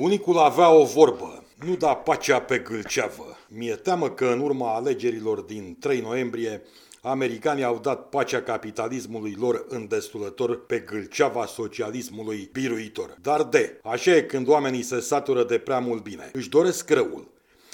Bunicul avea o vorbă, nu da pacea pe gâlceavă. Mi-e teamă că în urma alegerilor din 3 noiembrie, americanii au dat pacea capitalismului lor îndestulător pe gâlceava socialismului biruitor. Dar de, așa e când oamenii se satură de prea mult bine. Își doresc răul.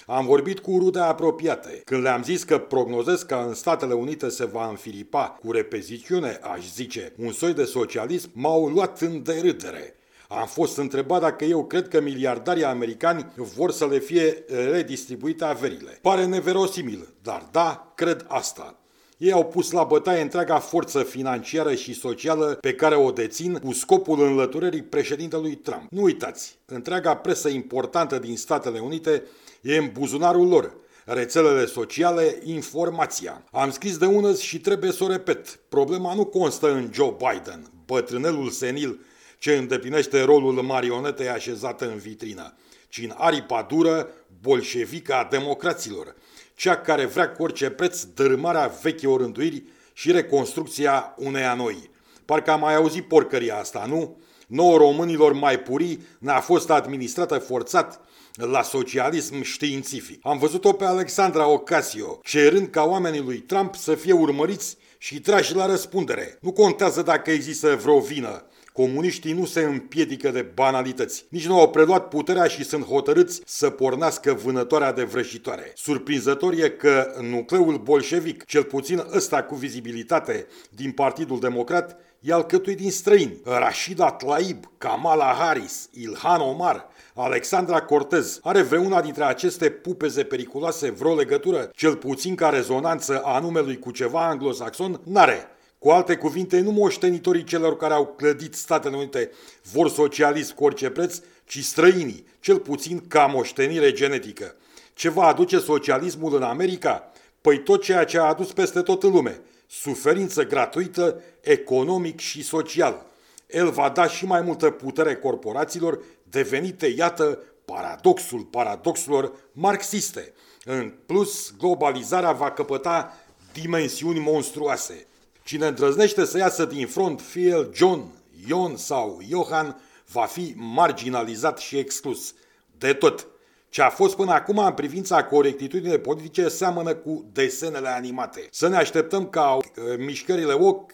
Am vorbit cu rude apropiate. Când le-am zis că prognozez că în Statele Unite se va înfiripa cu repeziciune, aș zice, un soi de socialism, m-au luat în derâdere. Am fost întrebat dacă eu cred că miliardarii americani vor să le fie redistribuite averile. Pare neverosimil, dar da, cred asta. Ei au pus la bătaie întreaga forță financiară și socială pe care o dețin cu scopul înlăturării președintelui Trump. Nu uitați, întreaga presă importantă din Statele Unite e în buzunarul lor. Rețelele sociale, informația. Am scris de unăs și trebuie să o repet. Problema nu constă în Joe Biden, bătrânelul senil ce îndeplinește rolul marionetei așezată în vitrină, ci în aripa dură, bolșevică a democraților, cea care vrea cu orice preț dărâmarea vechilor rânduiri și reconstrucția uneia noi. Parcă am mai auzit porcăria asta, nu? Nouă românilor mai purii ne-a fost administrată forțat la socialism științific. Am văzut-o pe Alexandra Ocasio, cerând ca oamenii lui Trump să fie urmăriți și trași la răspundere. Nu contează dacă există vreo vină, Comuniștii nu se împiedică de banalități. Nici nu au preluat puterea și sunt hotărâți să pornească vânătoarea de vrăjitoare. Surprinzător e că nucleul bolșevic, cel puțin ăsta cu vizibilitate din Partidul Democrat, e alcătuit din străini. Rashida Tlaib, Kamala Harris, Ilhan Omar, Alexandra Cortez. Are vreuna dintre aceste pupeze periculoase vreo legătură, cel puțin ca rezonanță a numelui cu ceva anglosaxon? N-are. Cu alte cuvinte, nu moștenitorii celor care au clădit Statele Unite vor socialism cu orice preț, ci străinii, cel puțin ca moștenire genetică. Ce va aduce socialismul în America? Păi tot ceea ce a adus peste tot în lume. Suferință gratuită, economic și social. El va da și mai multă putere corporațiilor, devenite, iată, paradoxul paradoxurilor marxiste. În plus, globalizarea va căpăta dimensiuni monstruoase – Cine îndrăznește să iasă din front, fie el John, Ion sau Johan, va fi marginalizat și exclus. De tot. Ce a fost până acum în privința corectitudinii politice seamănă cu desenele animate. Să ne așteptăm ca uh, mișcările OC,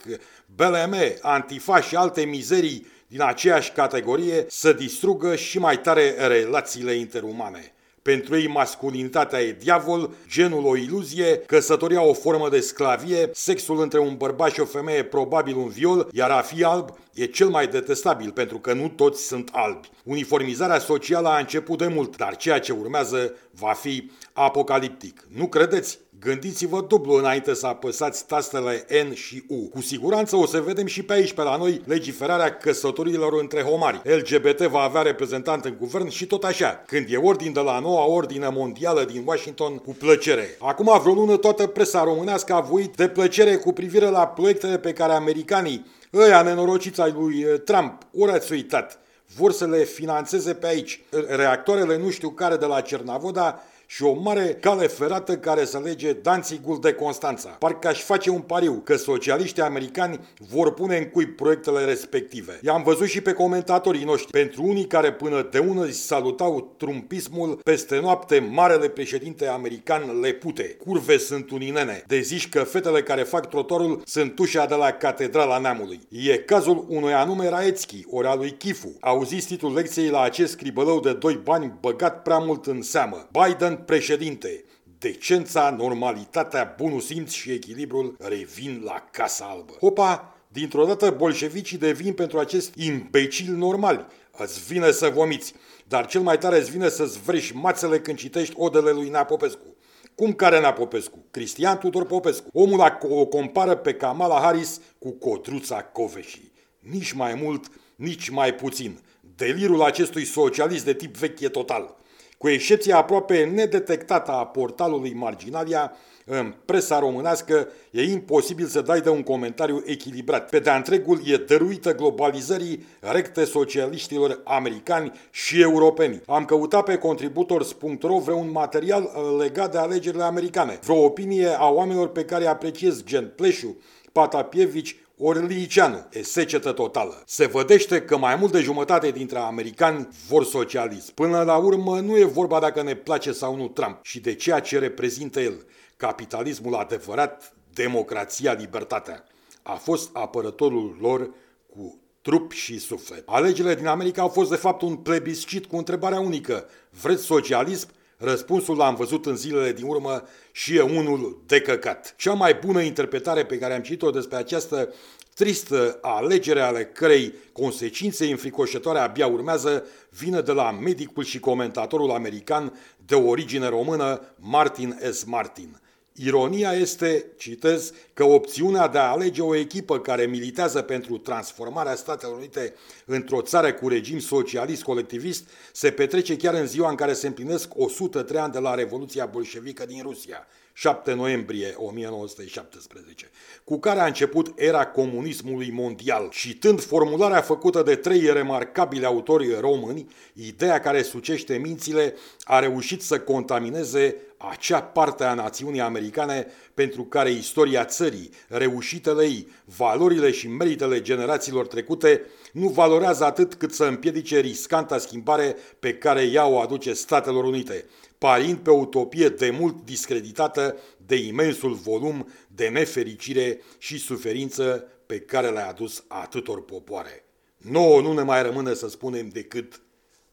BLM, Antifa și alte mizerii din aceeași categorie să distrugă și mai tare relațiile interumane. Pentru ei masculinitatea e diavol, genul o iluzie, căsătoria o formă de sclavie, sexul între un bărbat și o femeie probabil un viol, iar a fi alb e cel mai detestabil pentru că nu toți sunt albi. Uniformizarea socială a început de mult, dar ceea ce urmează va fi apocaliptic. Nu credeți? Gândiți-vă dublu înainte să apăsați tastele N și U. Cu siguranță o să vedem și pe aici, pe la noi, legiferarea căsătorilor între homari. LGBT va avea reprezentant în guvern și tot așa. Când e ordin de la noua ordine mondială din Washington, cu plăcere. Acum vreo lună toată presa românească a voit de plăcere cu privire la proiectele pe care americanii, ăia nenorociți ai lui eh, Trump, ori ați uitat, vor să le financeze pe aici. Reactoarele nu știu care de la Cernavoda și o mare cale ferată care să lege Danzigul de Constanța. Parcă aș face un pariu că socialiștii americani vor pune în cui proiectele respective. I-am văzut și pe comentatorii noștri. Pentru unii care până de ună salutau trumpismul, peste noapte marele președinte american le pute. Curve sunt uninene. De zici că fetele care fac trotorul sunt ușa de la Catedrala Neamului. E cazul unui anume Raețchi, ori a lui Chifu. Auziți titlul lecției la acest scribălău de doi bani băgat prea mult în seamă. Biden președinte, decența, normalitatea, bunul simț și echilibrul revin la Casa Albă. Hopa, dintr-o dată bolșevicii devin pentru acest imbecil normal. Îți vine să vomiți, dar cel mai tare îți vine să-ți vreși mațele când citești odele lui Nea Popescu. Cum care Nea Popescu? Cristian Tudor Popescu. Omul o compară pe Kamala Harris cu Codruța Coveșii. Nici mai mult, nici mai puțin. Delirul acestui socialist de tip vechi e total. Cu excepția aproape nedetectată a portalului Marginalia, în presa românească e imposibil să dai de un comentariu echilibrat. Pe de-a întregul e dăruită globalizării recte socialiștilor americani și europeni. Am căutat pe contributors.ro vreun material uh, legat de alegerile americane, vreo opinie a oamenilor pe care apreciez, gen Pleșu, Patapievici, ori liceanu, e secetă totală. Se vădește că mai mult de jumătate dintre americani vor socialism. Până la urmă, nu e vorba dacă ne place sau nu Trump și de ceea ce reprezintă el. Capitalismul adevărat, democrația, libertatea. A fost apărătorul lor cu trup și suflet. Alegerile din America au fost de fapt un plebiscit cu întrebarea unică. Vreți socialism? Răspunsul l-am văzut în zilele din urmă și e unul de căcat. Cea mai bună interpretare pe care am citit-o despre această tristă alegere ale cărei consecințe înfricoșătoare abia urmează vine de la medicul și comentatorul american de origine română Martin S. Martin. Ironia este, citez, că opțiunea de a alege o echipă care militează pentru transformarea Statelor Unite într-o țară cu regim socialist colectivist se petrece chiar în ziua în care se împlinesc 103 ani de la Revoluția Bolșevică din Rusia, 7 noiembrie 1917, cu care a început era comunismului mondial. Citând formularea făcută de trei remarcabili autori români, ideea care sucește mințile a reușit să contamineze acea parte a națiunii americane pentru care istoria țării, reușitele ei, valorile și meritele generațiilor trecute nu valorează atât cât să împiedice riscanta schimbare pe care ea o aduce Statelor Unite, parind pe o utopie de mult discreditată de imensul volum de nefericire și suferință pe care le-a adus atâtor popoare. Nouă nu ne mai rămâne să spunem decât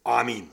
Amin.